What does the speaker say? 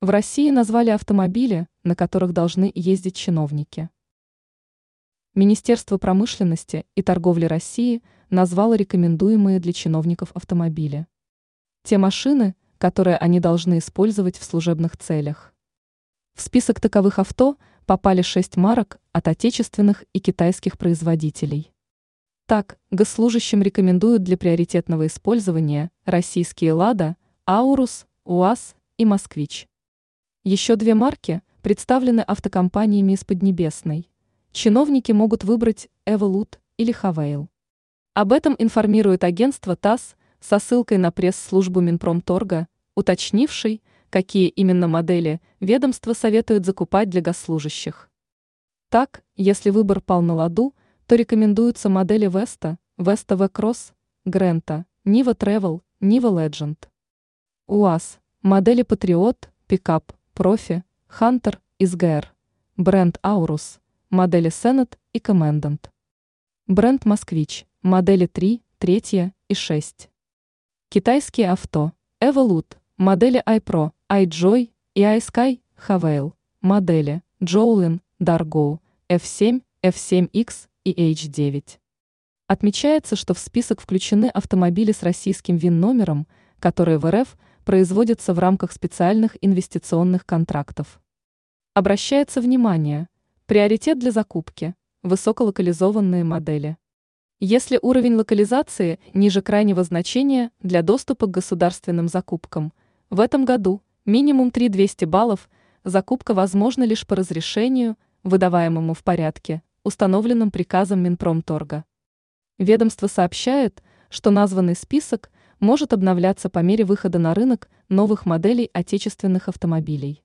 В России назвали автомобили, на которых должны ездить чиновники. Министерство промышленности и торговли России назвало рекомендуемые для чиновников автомобили. Те машины, которые они должны использовать в служебных целях. В список таковых авто попали шесть марок от отечественных и китайских производителей. Так, госслужащим рекомендуют для приоритетного использования российские «Лада», «Аурус», «УАЗ» и «Москвич». Еще две марки представлены автокомпаниями из Поднебесной. Чиновники могут выбрать «Эволут» или «Хавейл». Об этом информирует агентство ТАСС со ссылкой на пресс-службу Минпромторга, уточнившей, какие именно модели ведомство советует закупать для госслужащих. Так, если выбор пал на ладу, то рекомендуются модели Веста, Веста V-Cross, Грента, Нива Travel, Нива Legend. УАЗ, модели Патриот, Пикап, Профи, Хантер, Изгэр, бренд Аурус, модели Сенат и Коммендант. Бренд Москвич, модели 3, 3 и 6. Китайские авто, Evolut, модели iPro, iJoy и iSky, Havail, модели Jolin, Dargo, F7, F7X и H9. Отмечается, что в список включены автомобили с российским ВИН-номером, которые в РФ производятся в рамках специальных инвестиционных контрактов. Обращается внимание, приоритет для закупки – высоколокализованные модели. Если уровень локализации ниже крайнего значения для доступа к государственным закупкам, в этом году минимум 3200 баллов, закупка возможна лишь по разрешению, выдаваемому в порядке, установленном приказом Минпромторга. Ведомство сообщает, что названный список может обновляться по мере выхода на рынок новых моделей отечественных автомобилей.